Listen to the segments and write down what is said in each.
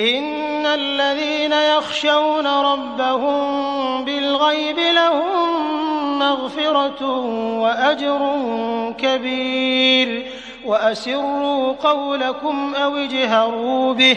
إن الذين يخشون ربهم بالغيب لهم مغفرة وأجر كبير. وأسروا قولكم أو اجهروا به.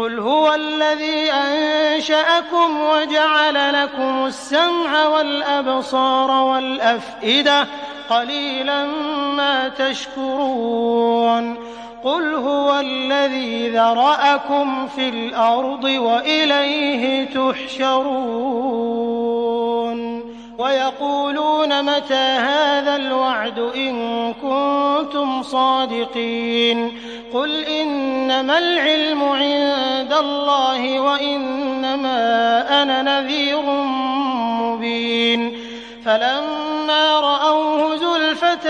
قل هو الذي أنشأكم وجعل لكم السمع والأبصار والأفئدة قليلا ما تشكرون قل هو الذي ذرأكم في الأرض وإليه تحشرون ويقولون متى هذا الوعد إن كنتم صادقين قل إنما العلم عند الله وإنما أنا نذير مبين فلما رأوه زلفة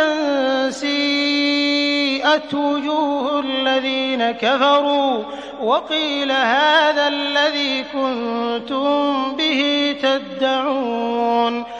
سيئت وجوه الذين كفروا وقيل هذا الذي كنتم به تدعون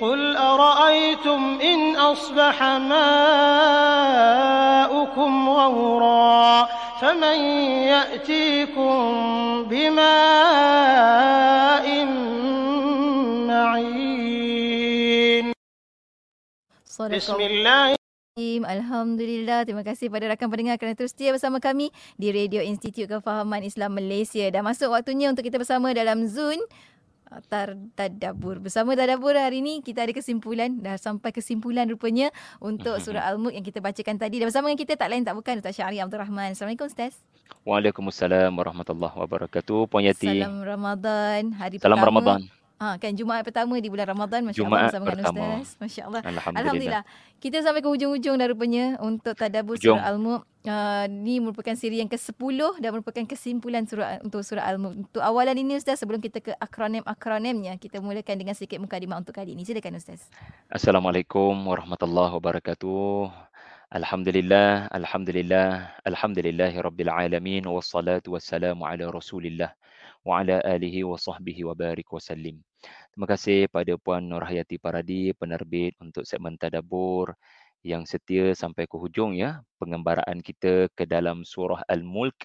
قل أرأيتم إن أصبح ماؤكم غورا فمن يأتيكم بماء معين بسم الله Alhamdulillah. Terima kasih pada rakan pendengar kerana terus setia bersama kami di Radio Institut Kefahaman Islam Malaysia. Dah masuk waktunya untuk kita bersama dalam Zoom Tar Tadabur. Bersama Tadabur hari ini kita ada kesimpulan. Dah sampai kesimpulan rupanya untuk surah Al-Mulk yang kita bacakan tadi. Dan bersama dengan kita tak lain tak bukan Ustaz Syahri Abdul Rahman. Assalamualaikum Ustaz. Waalaikumsalam warahmatullahi wabarakatuh. Puan Yati. Salam Ramadan. Hari Salam pertama. Ramadan. Ha, kan Jumaat pertama di bulan Ramadan Masya Jumaat Allah bersama dengan. Ustaz Masya Allah Alhamdulillah. Alhamdulillah Kita sampai ke hujung-hujung dah rupanya Untuk Tadabur Hujung. Surah Al-Mulk uh, Ini merupakan siri yang ke-10 Dan merupakan kesimpulan surah untuk Surah Al-Mulk Untuk awalan ini Ustaz Sebelum kita ke akronim-akronimnya Kita mulakan dengan sedikit mukadimah untuk kali ini Silakan Ustaz Assalamualaikum warahmatullahi wabarakatuh. Alhamdulillah, alhamdulillah, alhamdulillahi rabbil alamin wassalatu wassalamu ala Rasulillah wa ala alihi wa sahbihi wa barik wa sallim. Terima kasih pada Puan Nur Hayati Paradi penerbit untuk segmen tadabbur yang setia sampai ke hujung ya pengembaraan kita ke dalam surah Al-Mulk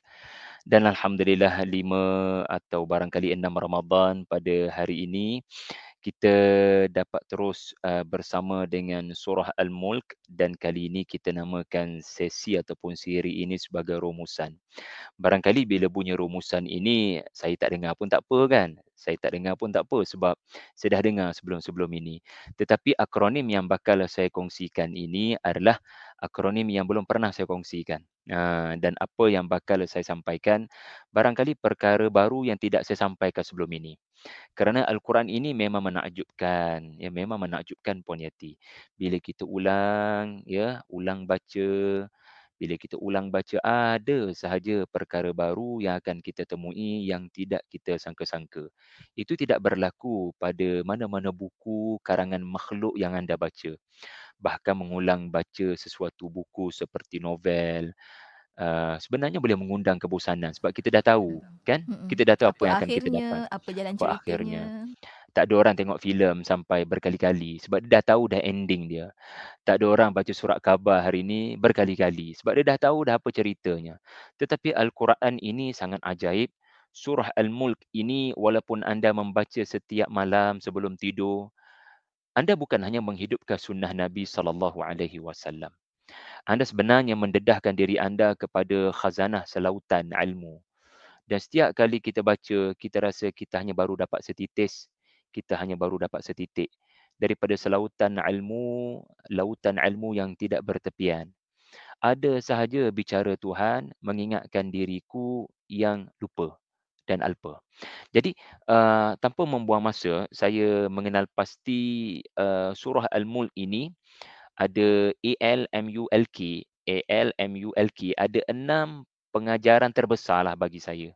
dan alhamdulillah lima atau barangkali enam Ramadan pada hari ini kita dapat terus uh, bersama dengan surah Al-Mulk dan kali ini kita namakan sesi ataupun siri ini sebagai rumusan. Barangkali bila bunyi rumusan ini saya tak dengar pun tak apa kan. Saya tak dengar pun tak apa sebab saya dah dengar sebelum-sebelum ini. Tetapi akronim yang bakal saya kongsikan ini adalah akronim yang belum pernah saya kongsikan. Uh, dan apa yang bakal saya sampaikan barangkali perkara baru yang tidak saya sampaikan sebelum ini. Kerana Al-Quran ini memang menakjubkan, ya memang menakjubkan Puan Yati. Bila kita ulang, ya, ulang baca, bila kita ulang baca ada sahaja perkara baru yang akan kita temui yang tidak kita sangka-sangka. Itu tidak berlaku pada mana-mana buku karangan makhluk yang anda baca. Bahkan mengulang baca sesuatu buku seperti novel, uh, sebenarnya boleh mengundang kebosanan sebab kita dah tahu kan Mm-mm. kita dah tahu apa, Apa yang akan kita akhirnya dapat Apa jalan apa ceritanya akhirnya tak ada orang tengok filem sampai berkali-kali sebab dia dah tahu dah ending dia tak ada orang baca surat khabar hari ini berkali-kali sebab dia dah tahu dah apa ceritanya tetapi al-Quran ini sangat ajaib surah al-mulk ini walaupun anda membaca setiap malam sebelum tidur anda bukan hanya menghidupkan sunnah Nabi sallallahu alaihi wasallam anda sebenarnya mendedahkan diri anda kepada khazanah selautan ilmu. Dan setiap kali kita baca, kita rasa kita hanya baru dapat setitis. Kita hanya baru dapat setitik. Daripada selautan ilmu, lautan ilmu yang tidak bertepian. Ada sahaja bicara Tuhan mengingatkan diriku yang lupa dan alpa. Jadi uh, tanpa membuang masa, saya mengenal pasti uh, surah Al-Mulk ini ada ALMULK, ALMULK, ada enam pengajaran terbesarlah bagi saya.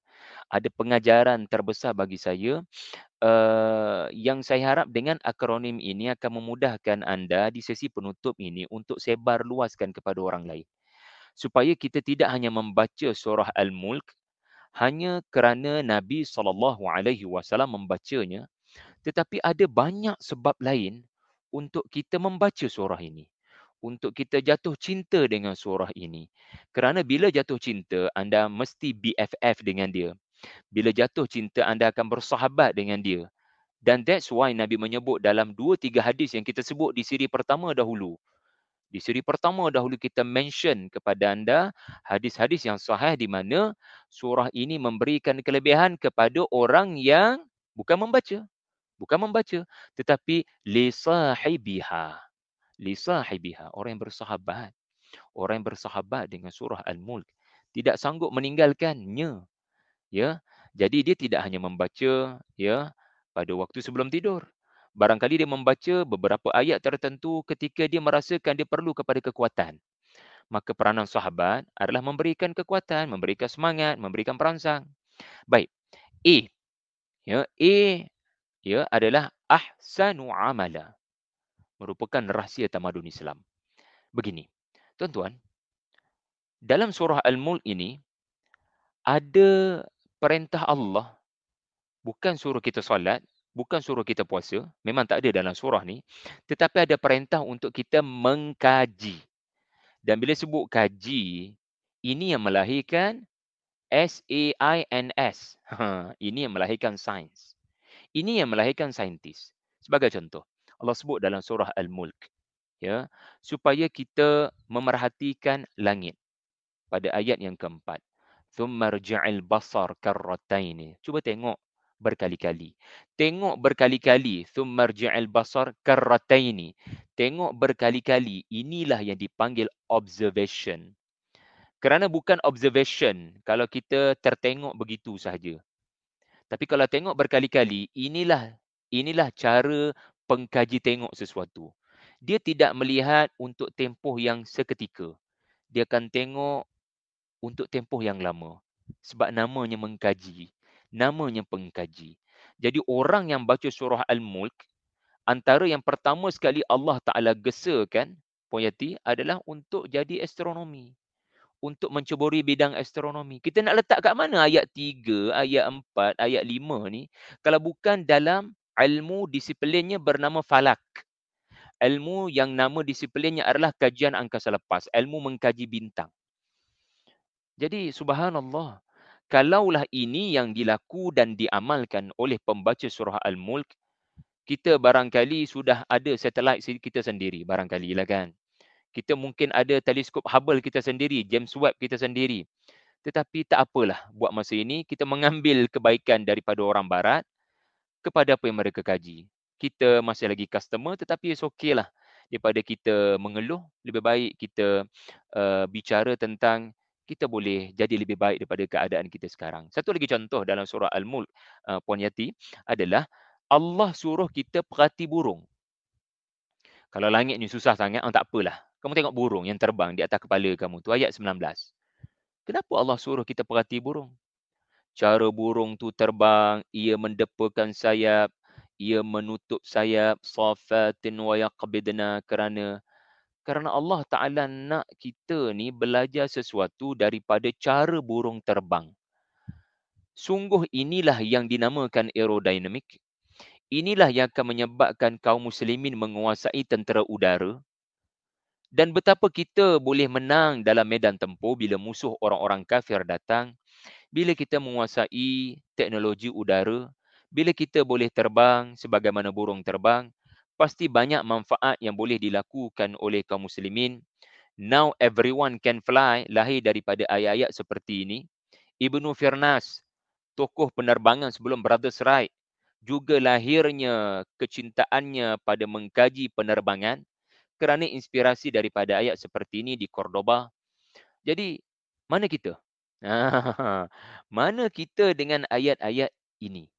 Ada pengajaran terbesar bagi saya uh, yang saya harap dengan akronim ini akan memudahkan anda di sesi penutup ini untuk sebar luaskan kepada orang lain. Supaya kita tidak hanya membaca surah Al-Mulk hanya kerana Nabi SAW membacanya tetapi ada banyak sebab lain untuk kita membaca surah ini. Untuk kita jatuh cinta dengan surah ini. Kerana bila jatuh cinta, anda mesti BFF dengan dia. Bila jatuh cinta, anda akan bersahabat dengan dia. Dan that's why Nabi menyebut dalam dua tiga hadis yang kita sebut di siri pertama dahulu. Di siri pertama dahulu kita mention kepada anda hadis-hadis yang sahih di mana surah ini memberikan kelebihan kepada orang yang bukan membaca bukan membaca tetapi li sahibiha li sahibiha orang yang bersahabat orang yang bersahabat dengan surah Al-Mulk tidak sanggup meninggalkannya. Ya. Jadi dia tidak hanya membaca ya pada waktu sebelum tidur. Barangkali dia membaca beberapa ayat tertentu ketika dia merasakan dia perlu kepada kekuatan. Maka peranan sahabat adalah memberikan kekuatan, memberikan semangat, memberikan perangsang. Baik. A. Ya, A ya adalah ahsanu amala. Merupakan rahsia tamadun Islam. Begini. Tuan-tuan, dalam surah Al-Mulk ini ada perintah Allah bukan suruh kita solat, bukan suruh kita puasa, memang tak ada dalam surah ni, tetapi ada perintah untuk kita mengkaji. Dan bila sebut kaji, ini yang melahirkan S-A-I-N-S. Ha, ini yang melahirkan sains. Ini yang melahirkan saintis. Sebagai contoh, Allah sebut dalam surah Al-Mulk. Ya, supaya kita memerhatikan langit. Pada ayat yang keempat. Thumma rja'il basar karrataini. Cuba tengok berkali-kali. Tengok berkali-kali. Thumma rja'il basar karrataini. Tengok berkali-kali. Inilah yang dipanggil observation. Kerana bukan observation kalau kita tertengok begitu sahaja. Tapi kalau tengok berkali-kali, inilah inilah cara pengkaji tengok sesuatu. Dia tidak melihat untuk tempoh yang seketika. Dia akan tengok untuk tempoh yang lama. Sebab namanya mengkaji. Namanya pengkaji. Jadi orang yang baca surah Al-Mulk, antara yang pertama sekali Allah Ta'ala gesakan, Puan Yati, adalah untuk jadi astronomi untuk menceburi bidang astronomi. Kita nak letak kat mana ayat 3, ayat 4, ayat 5 ni kalau bukan dalam ilmu disiplinnya bernama falak. Ilmu yang nama disiplinnya adalah kajian angkasa lepas, ilmu mengkaji bintang. Jadi subhanallah, kalaulah ini yang dilaku dan diamalkan oleh pembaca surah Al-Mulk, kita barangkali sudah ada satelit kita sendiri, barangkali lah kan kita mungkin ada teleskop Hubble kita sendiri, James Webb kita sendiri. Tetapi tak apalah buat masa ini kita mengambil kebaikan daripada orang barat kepada apa yang mereka kaji. Kita masih lagi customer tetapi it's okay lah. Daripada kita mengeluh, lebih baik kita uh, bicara tentang kita boleh jadi lebih baik daripada keadaan kita sekarang. Satu lagi contoh dalam surah Al-Mulk, uh, Puan Yati, adalah Allah suruh kita perhati burung. Kalau langit ni susah sangat, oh, tak apalah kamu tengok burung yang terbang di atas kepala kamu tu ayat 19. Kenapa Allah suruh kita perhati burung? Cara burung tu terbang, ia mendepakan sayap, ia menutup sayap safatin wa yaqbidna kerana kerana Allah Taala nak kita ni belajar sesuatu daripada cara burung terbang. Sungguh inilah yang dinamakan aerodinamik. Inilah yang akan menyebabkan kaum muslimin menguasai tentera udara dan betapa kita boleh menang dalam medan tempur bila musuh orang-orang kafir datang, bila kita menguasai teknologi udara, bila kita boleh terbang sebagaimana burung terbang, pasti banyak manfaat yang boleh dilakukan oleh kaum muslimin. Now everyone can fly lahir daripada ayat-ayat seperti ini. Ibnu Firnas, tokoh penerbangan sebelum Brothers Wright, juga lahirnya kecintaannya pada mengkaji penerbangan kerana inspirasi daripada ayat seperti ini di Cordoba. Jadi, mana kita? mana kita dengan ayat-ayat ini?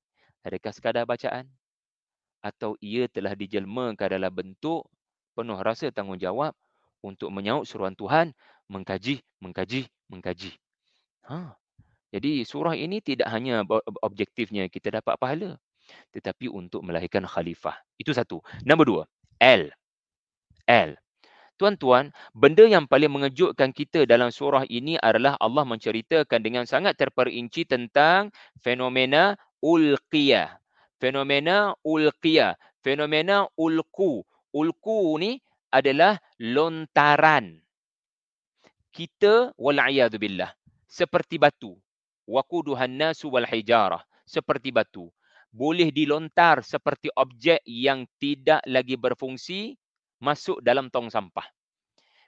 Adakah sekadar bacaan? Atau ia telah dijelmakan dalam bentuk penuh rasa tanggungjawab untuk menyaut suruhan Tuhan mengkaji, mengkaji, mengkaji. Ha. Jadi surah ini tidak hanya objektifnya kita dapat pahala. Tetapi untuk melahirkan khalifah. Itu satu. Nombor dua. L. L. Tuan-tuan, benda yang paling mengejutkan kita dalam surah ini adalah Allah menceritakan dengan sangat terperinci tentang fenomena ulqiyah. Fenomena ulqiyah. Fenomena ulku. Ulku ni adalah lontaran. Kita, wal'iyadzubillah, seperti batu. Waquduhan nasu wal hijarah. Seperti batu. Boleh dilontar seperti objek yang tidak lagi berfungsi masuk dalam tong sampah.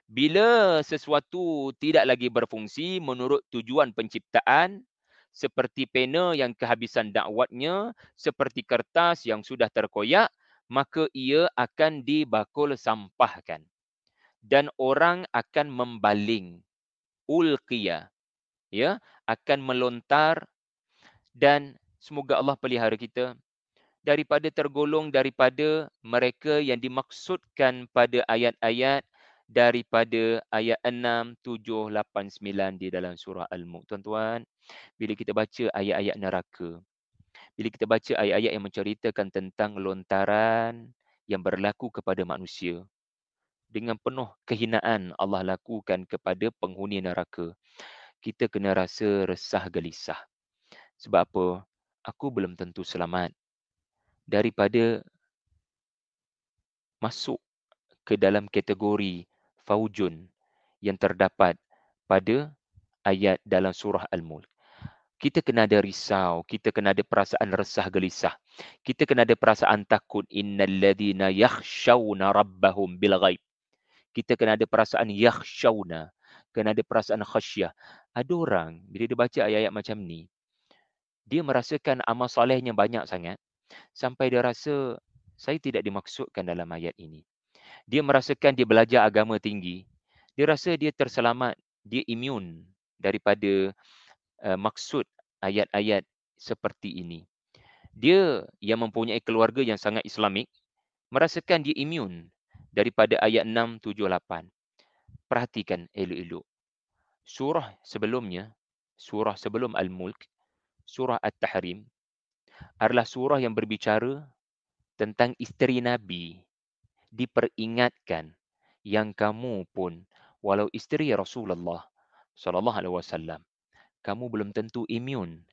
Bila sesuatu tidak lagi berfungsi menurut tujuan penciptaan, seperti pena yang kehabisan dakwatnya, seperti kertas yang sudah terkoyak, maka ia akan dibakul sampahkan. dan orang akan membaling ulqiya ya akan melontar dan semoga Allah pelihara kita daripada tergolong daripada mereka yang dimaksudkan pada ayat-ayat daripada ayat 6, 7, 8, 9 di dalam surah Al-Mulk. Tuan-tuan, bila kita baca ayat-ayat neraka, bila kita baca ayat-ayat yang menceritakan tentang lontaran yang berlaku kepada manusia, dengan penuh kehinaan Allah lakukan kepada penghuni neraka, kita kena rasa resah gelisah. Sebab apa? Aku belum tentu selamat daripada masuk ke dalam kategori faujun yang terdapat pada ayat dalam surah Al-Mulk. Kita kena ada risau, kita kena ada perasaan resah gelisah. Kita kena ada perasaan takut innal ladina yakhshawna rabbahum bil ghaib. Kita kena ada perasaan yakhshawna, kena ada perasaan khasyah. Ada orang bila dia baca ayat-ayat macam ni, dia merasakan amal solehnya banyak sangat sampai dia rasa saya tidak dimaksudkan dalam ayat ini. Dia merasakan dia belajar agama tinggi. Dia rasa dia terselamat, dia imun daripada uh, maksud ayat-ayat seperti ini. Dia yang mempunyai keluarga yang sangat islamik merasakan dia imun daripada ayat 6 7 8. Perhatikan elok-elok. Surah sebelumnya, surah sebelum Al-Mulk, surah At-Tahrim adalah surah yang berbicara tentang isteri Nabi diperingatkan yang kamu pun walau isteri Rasulullah sallallahu alaihi wasallam kamu belum tentu imun.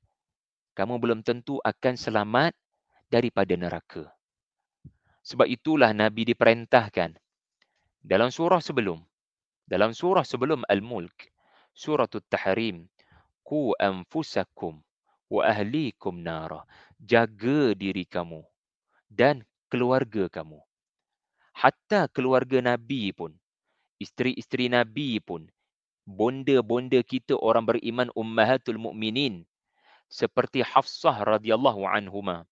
Kamu belum tentu akan selamat daripada neraka. Sebab itulah nabi diperintahkan dalam surah sebelum dalam surah sebelum al-mulk surah at-tahrim ku anfusakum wa ahlikum nara. Jaga diri kamu dan keluarga kamu hatta keluarga nabi pun isteri-isteri nabi pun bonda-bonda kita orang beriman ummahatul mukminin seperti Hafsah radhiyallahu anhuma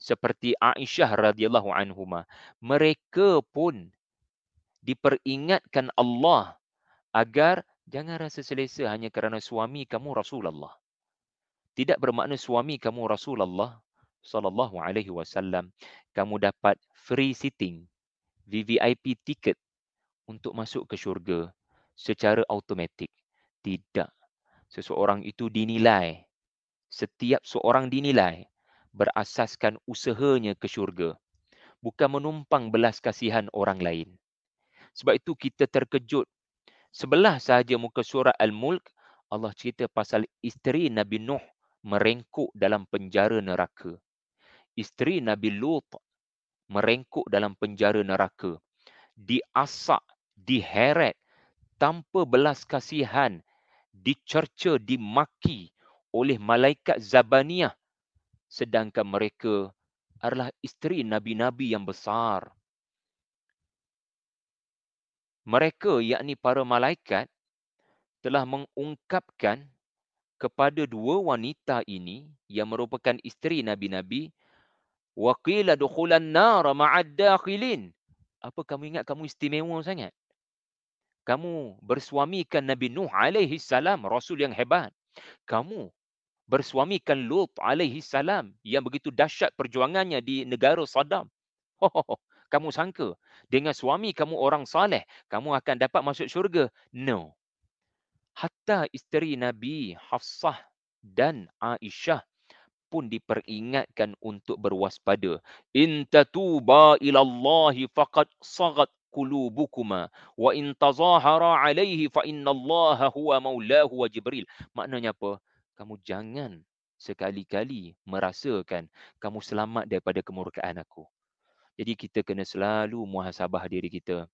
seperti Aisyah radhiyallahu anhuma mereka pun diperingatkan Allah agar jangan rasa selesa hanya kerana suami kamu Rasulullah. Tidak bermakna suami kamu Rasulullah sallallahu alaihi wasallam. Kamu dapat free sitting VVIP ticket untuk masuk ke syurga secara automatik. Tidak. Seseorang itu dinilai. Setiap seorang dinilai berasaskan usahanya ke syurga. Bukan menumpang belas kasihan orang lain. Sebab itu kita terkejut. Sebelah sahaja muka surah al-mulk Allah cerita pasal isteri Nabi Nuh merengkuk dalam penjara neraka. Isteri Nabi Lut merengkuk dalam penjara neraka. Diasak, diheret tanpa belas kasihan, dicerca, dimaki oleh malaikat Zabaniyah sedangkan mereka adalah isteri nabi-nabi yang besar. Mereka yakni para malaikat telah mengungkapkan kepada dua wanita ini yang merupakan isteri nabi-nabi wa qila dukhulan nar ma'ad dakhilin. Apa kamu ingat kamu istimewa sangat? Kamu bersuamikan nabi nuh alaihi salam rasul yang hebat. Kamu bersuamikan lut alaihi salam yang begitu dahsyat perjuangannya di negara Saddam. Kamu sangka dengan suami kamu orang saleh kamu akan dapat masuk syurga? No. Hatta isteri Nabi Hafsah dan Aisyah pun diperingatkan untuk berwaspada. In tatuba ila Allah faqad sagat qulubukuma wa in tazahara alaihi fa inna Allah huwa maulahu wa jibril. Maknanya apa? Kamu jangan sekali-kali merasakan kamu selamat daripada kemurkaan aku. Jadi kita kena selalu muhasabah diri kita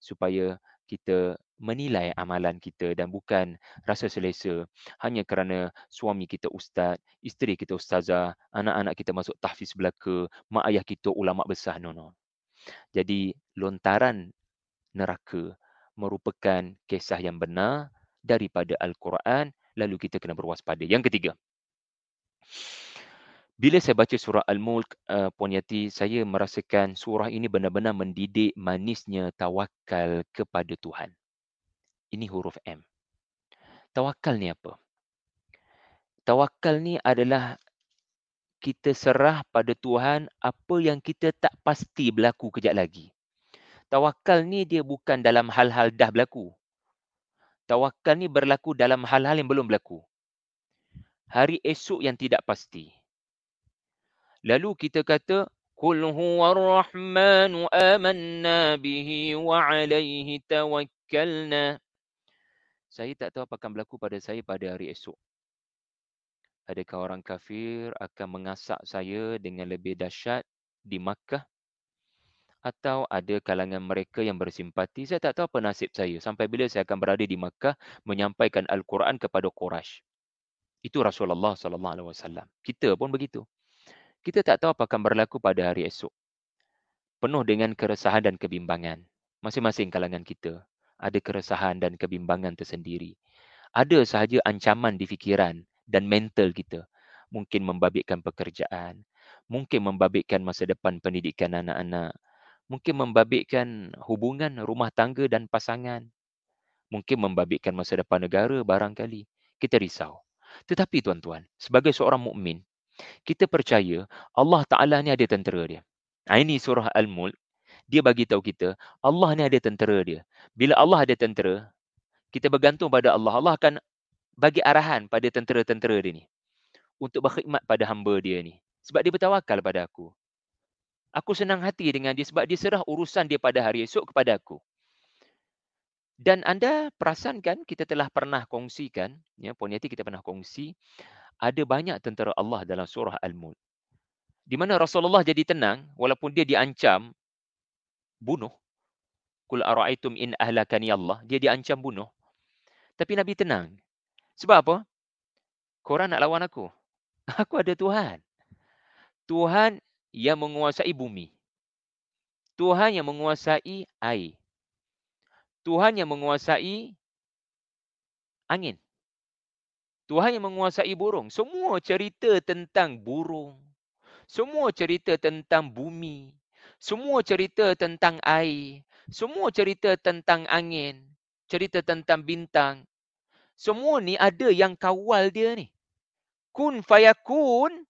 supaya kita menilai amalan kita dan bukan rasa selesa hanya kerana suami kita ustaz, isteri kita ustazah, anak-anak kita masuk tahfiz belaka, mak ayah kita ulama besar. No, no. Jadi lontaran neraka merupakan kisah yang benar daripada Al-Quran lalu kita kena berwaspada. Yang ketiga. Bila saya baca surah Al-Mulk, uh, Puan Yati, saya merasakan surah ini benar-benar mendidik manisnya tawakal kepada Tuhan. Ini huruf M. Tawakal ni apa? Tawakal ni adalah kita serah pada Tuhan apa yang kita tak pasti berlaku kejap lagi. Tawakal ni dia bukan dalam hal-hal dah berlaku. Tawakal ni berlaku dalam hal-hal yang belum berlaku. Hari esok yang tidak pasti. Lalu kita kata Qul huwa ar-Rahman amanna bihi wa alayhi tawakkalna. Saya tak tahu apa akan berlaku pada saya pada hari esok. Adakah orang kafir akan mengasak saya dengan lebih dahsyat di Makkah? Atau ada kalangan mereka yang bersimpati? Saya tak tahu apa nasib saya sampai bila saya akan berada di Makkah menyampaikan Al-Quran kepada Quraisy. Itu Rasulullah wasallam. Kita pun begitu kita tak tahu apa akan berlaku pada hari esok. Penuh dengan keresahan dan kebimbangan. Masing-masing kalangan kita ada keresahan dan kebimbangan tersendiri. Ada sahaja ancaman di fikiran dan mental kita. Mungkin membabitkan pekerjaan. Mungkin membabitkan masa depan pendidikan anak-anak. Mungkin membabitkan hubungan rumah tangga dan pasangan. Mungkin membabitkan masa depan negara barangkali. Kita risau. Tetapi tuan-tuan, sebagai seorang mukmin, kita percaya Allah Ta'ala ni ada tentera dia. Ini surah Al-Mulk. Dia bagi tahu kita, Allah ni ada tentera dia. Bila Allah ada tentera, kita bergantung pada Allah. Allah akan bagi arahan pada tentera-tentera dia ni. Untuk berkhidmat pada hamba dia ni. Sebab dia bertawakal pada aku. Aku senang hati dengan dia sebab dia serah urusan dia pada hari esok kepada aku. Dan anda perasan kan kita telah pernah kongsikan, ya, Yati kita pernah kongsi, ada banyak tentera Allah dalam surah Al-Mulk. Di mana Rasulullah jadi tenang walaupun dia diancam bunuh. Kul ara'aitum in ahlakani Allah. Dia diancam bunuh. Tapi Nabi tenang. Sebab apa? Korang nak lawan aku. Aku ada Tuhan. Tuhan yang menguasai bumi. Tuhan yang menguasai air. Tuhan yang menguasai angin. Tuhan yang menguasai burung. Semua cerita tentang burung. Semua cerita tentang bumi. Semua cerita tentang air. Semua cerita tentang angin. Cerita tentang bintang. Semua ni ada yang kawal dia ni. Kun fayakun.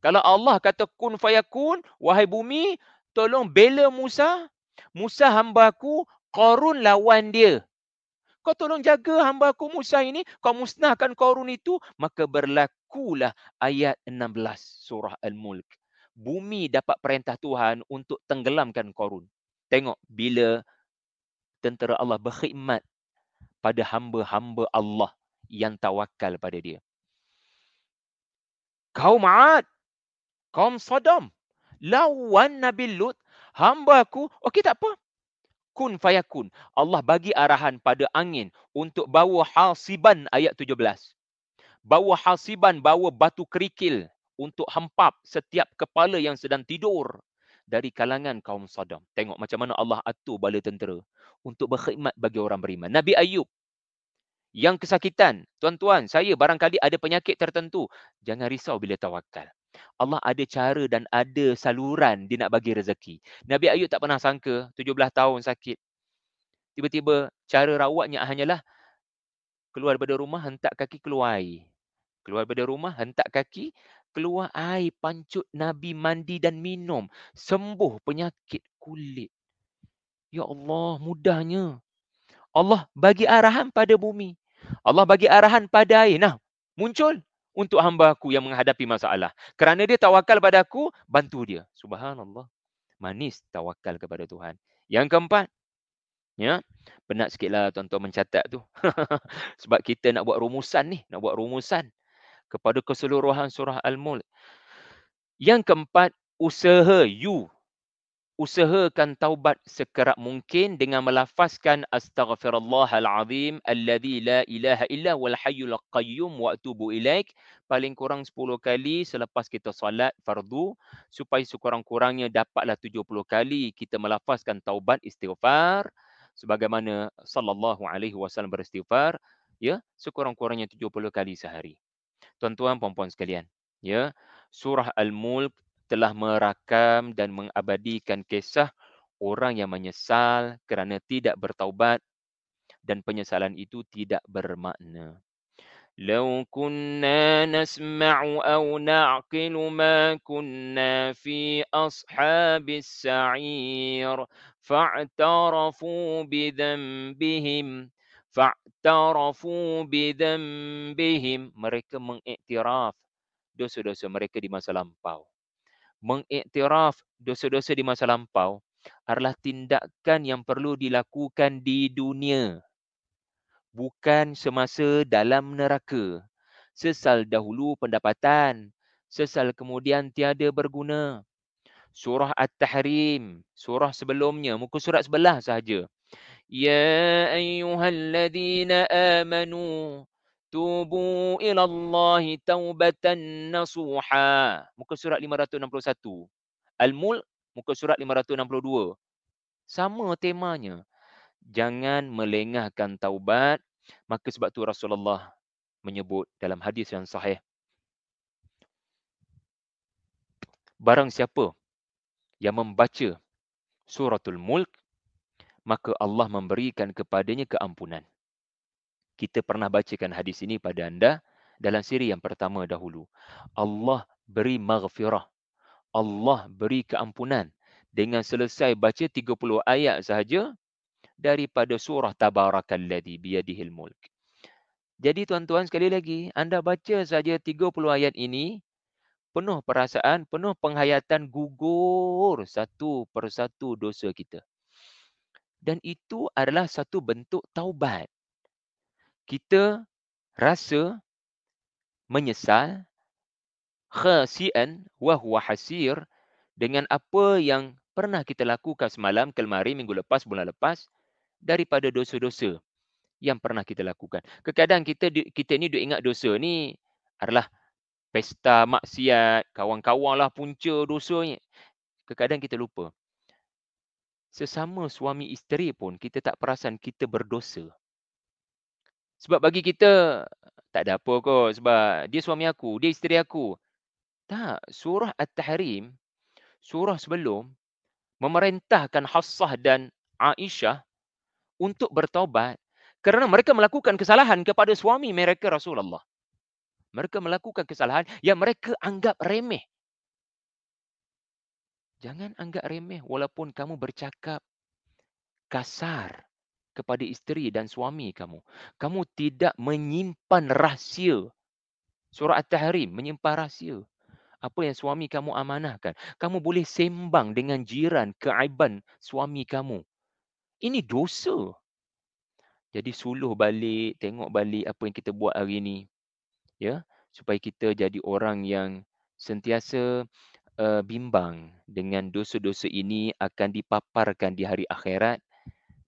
Kalau Allah kata kun fayakun. Wahai bumi, tolong bela Musa. Musa hamba aku, Korun lawan dia. Kau tolong jaga hamba aku Musa ini. Kau musnahkan korun itu. Maka berlakulah ayat 16 surah Al-Mulk. Bumi dapat perintah Tuhan untuk tenggelamkan korun. Tengok bila tentera Allah berkhidmat pada hamba-hamba Allah yang tawakal pada dia. Kaum Ad, kaum Sodom, lawan Nabi Lut, hamba aku, okey tak apa kun fayakun. Allah bagi arahan pada angin untuk bawa hasiban ayat 17. Bawa hasiban, bawa batu kerikil untuk hempap setiap kepala yang sedang tidur dari kalangan kaum Sodom. Tengok macam mana Allah atur bala tentera untuk berkhidmat bagi orang beriman. Nabi Ayub yang kesakitan. Tuan-tuan, saya barangkali ada penyakit tertentu. Jangan risau bila tawakal. Allah ada cara dan ada saluran dia nak bagi rezeki. Nabi Ayub tak pernah sangka 17 tahun sakit. Tiba-tiba cara rawatnya hanyalah keluar daripada rumah hentak kaki keluar air. Keluar daripada rumah hentak kaki keluar air pancut Nabi mandi dan minum. Sembuh penyakit kulit. Ya Allah, mudahnya. Allah bagi arahan pada bumi. Allah bagi arahan pada air. Nah, muncul untuk hamba aku yang menghadapi masalah. Kerana dia tawakal pada aku, bantu dia. Subhanallah. Manis tawakal kepada Tuhan. Yang keempat, ya, penat sikitlah tuan-tuan mencatat tu. Sebab kita nak buat rumusan ni, nak buat rumusan kepada keseluruhan surah Al-Mulk. Yang keempat, usaha you. Usahakan taubat sekerap mungkin dengan melafazkan astaghfirullahalazim alladzi la ilaha illa wal hayyul qayyum wa atubu ilaik. Paling kurang 10 kali selepas kita solat fardu supaya sekurang-kurangnya dapatlah 70 kali kita melafazkan taubat istighfar. Sebagaimana sallallahu alaihi wasallam beristighfar ya sekurang-kurangnya 70 kali sehari tuan-tuan puan-puan sekalian ya Surah Al-Mulk telah merakam dan mengabadikan kisah orang yang menyesal kerana tidak bertaubat dan penyesalan itu tidak bermakna. لو كنا نسمع أو نعقل ما كنا في أصحاب السعير فاعترفوا بذنبهم fa'tarafu bidhanbihim mereka mengiktiraf dosa-dosa mereka di masa lampau. Mengiktiraf dosa-dosa di masa lampau adalah tindakan yang perlu dilakukan di dunia. Bukan semasa dalam neraka. Sesal dahulu pendapatan sesal kemudian tiada berguna. Surah at-tahrim surah sebelumnya muka surat 11 sahaja. Ya ayyuhalladzina amanu tubu ila Allah taubatan nasuha. Muka surat 561. Al-Mulk, muka surat 562. Sama temanya jangan melengahkan taubat maka sebab tu Rasulullah menyebut dalam hadis yang sahih barang siapa yang membaca suratul mulk maka Allah memberikan kepadanya keampunan kita pernah bacakan hadis ini pada anda dalam siri yang pertama dahulu Allah beri maghfirah Allah beri keampunan dengan selesai baca 30 ayat sahaja daripada surah tabarakalladzi biyadihil mulk. Jadi tuan-tuan sekali lagi, anda baca saja 30 ayat ini penuh perasaan, penuh penghayatan gugur satu persatu dosa kita. Dan itu adalah satu bentuk taubat. Kita rasa menyesal khasian wa huwa hasir dengan apa yang pernah kita lakukan semalam, kelmari, minggu lepas, bulan lepas daripada dosa-dosa yang pernah kita lakukan. Kadang-kadang kita kita ni duk ingat dosa ni adalah pesta maksiat, kawan-kawan lah punca dosanya. Kadang-kadang kita lupa. Sesama suami isteri pun kita tak perasan kita berdosa. Sebab bagi kita tak ada apa kot sebab dia suami aku, dia isteri aku. Tak, surah At-Tahrim, surah sebelum memerintahkan Hafsah dan Aisyah untuk bertaubat kerana mereka melakukan kesalahan kepada suami mereka Rasulullah. Mereka melakukan kesalahan yang mereka anggap remeh. Jangan anggap remeh walaupun kamu bercakap kasar kepada isteri dan suami kamu. Kamu tidak menyimpan rahsia. Surah At-Tahrim menyimpan rahsia. Apa yang suami kamu amanahkan. Kamu boleh sembang dengan jiran keaiban suami kamu. Ini dosa. Jadi suluh balik, tengok balik apa yang kita buat hari ini. Ya, supaya kita jadi orang yang sentiasa uh, bimbang dengan dosa-dosa ini akan dipaparkan di hari akhirat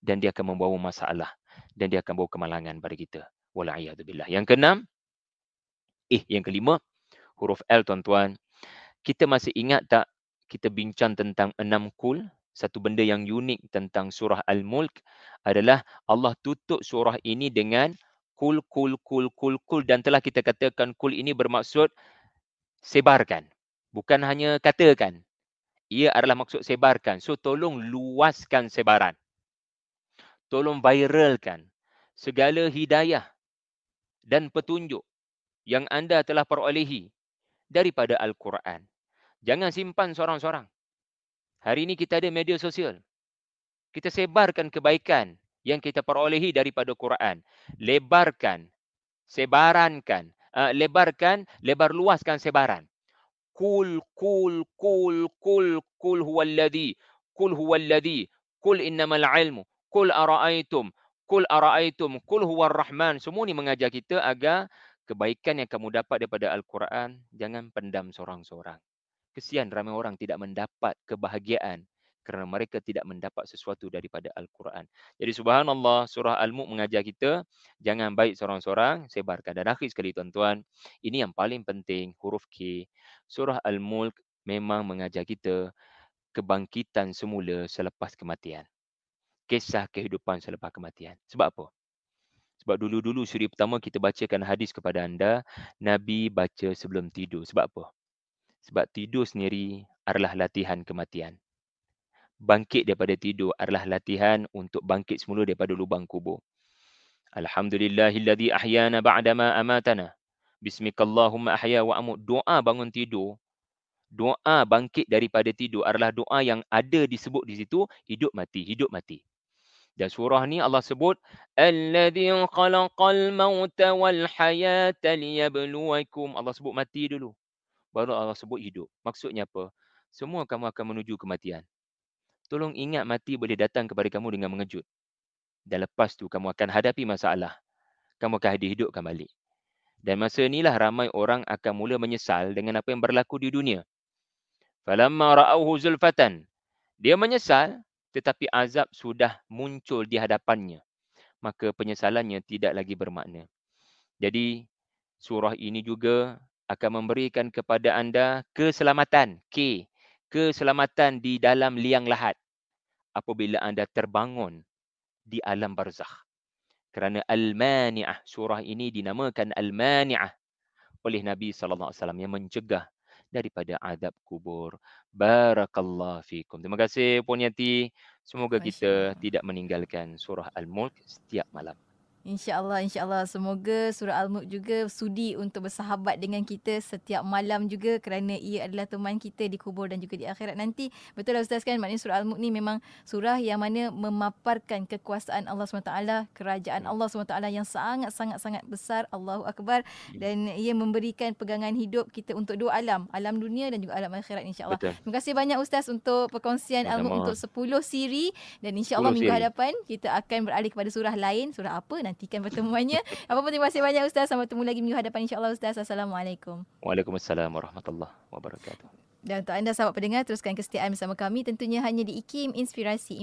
dan dia akan membawa masalah dan dia akan bawa kemalangan pada kita. Wala'iyadzubillah. Yang keenam, eh yang kelima, huruf L tuan-tuan. Kita masih ingat tak kita bincang tentang enam kul satu benda yang unik tentang surah Al-Mulk adalah Allah tutup surah ini dengan kul kul kul kul kul dan telah kita katakan kul ini bermaksud sebarkan bukan hanya katakan ia adalah maksud sebarkan so tolong luaskan sebaran tolong viralkan segala hidayah dan petunjuk yang anda telah perolehi daripada Al-Quran jangan simpan seorang-seorang Hari ini kita ada media sosial. Kita sebarkan kebaikan yang kita perolehi daripada Quran. Lebarkan, sebarankan, uh, lebarkan, lebar luaskan sebaran. Kul, kul, kul, kul, kul huwalladhi, kul huwalladhi, kul innamal ilmu, kul ara'aitum, kul ara'aitum, kul huwar rahman. Semua ni mengajar kita agar kebaikan yang kamu dapat daripada Al-Quran, jangan pendam seorang-seorang. Kesian ramai orang tidak mendapat kebahagiaan kerana mereka tidak mendapat sesuatu daripada Al-Quran. Jadi subhanallah surah Al-Mulk mengajar kita jangan baik seorang-seorang, sebarkan. Dan akhir sekali tuan-tuan, ini yang paling penting huruf K. Surah Al-Mulk memang mengajar kita kebangkitan semula selepas kematian. Kisah kehidupan selepas kematian. Sebab apa? Sebab dulu-dulu suri pertama kita bacakan hadis kepada anda, Nabi baca sebelum tidur. Sebab apa? Sebab tidur sendiri adalah latihan kematian. Bangkit daripada tidur adalah latihan untuk bangkit semula daripada lubang kubur. Alhamdulillahilladzi ahyana ba'dama amatana. Bismikallahumma ahya wa amut. Doa bangun tidur. Doa bangkit daripada tidur adalah doa yang ada disebut di situ hidup mati hidup mati. Dan surah ni Allah sebut alladzi khalaqal mauta wal hayata liyabluwakum. Allah sebut mati dulu. Baru Allah sebut hidup. Maksudnya apa? Semua kamu akan menuju kematian tolong ingat mati boleh datang kepada kamu dengan mengejut dan lepas tu kamu akan hadapi masalah kamu akan dihidupkan balik dan masa inilah ramai orang akan mula menyesal dengan apa yang berlaku di dunia Falamma ra'auhu zulfatan. Dia menyesal tetapi azab sudah muncul di hadapannya. Maka penyesalannya tidak lagi bermakna. Jadi surah ini juga akan memberikan kepada anda keselamatan. K. Keselamatan di dalam liang lahat. Apabila anda terbangun di alam barzakh. Kerana Al-Mani'ah. Surah ini dinamakan Al-Mani'ah oleh Nabi SAW yang mencegah daripada adab kubur. Barakallahu fikum. Terima kasih Puan Yati. Semoga kita tidak meninggalkan surah Al-Mulk setiap malam. InsyaAllah, insyaAllah. Semoga surah Al-Mulk juga sudi untuk bersahabat dengan kita setiap malam juga kerana ia adalah teman kita di kubur dan juga di akhirat nanti. Betul lah Ustaz kan? Maknanya surah Al-Mulk ni memang surah yang mana memaparkan kekuasaan Allah SWT, kerajaan Allah SWT yang sangat-sangat-sangat besar. Allahu Akbar. Dan ia memberikan pegangan hidup kita untuk dua alam. Alam dunia dan juga alam akhirat insyaAllah. Betul. Terima kasih banyak Ustaz untuk perkongsian Al-Mulk untuk 10 siri. Dan insyaAllah minggu siri. hadapan kita akan beralih kepada surah lain. Surah apa? Nantikan pertemuannya. Apa pun terima kasih banyak Ustaz. Sampai bertemu lagi minggu hadapan insyaAllah Ustaz. Assalamualaikum. Waalaikumsalam warahmatullahi wabarakatuh. Dan untuk anda sahabat pendengar, teruskan kesetiaan bersama kami. Tentunya hanya di IKIM Inspirasi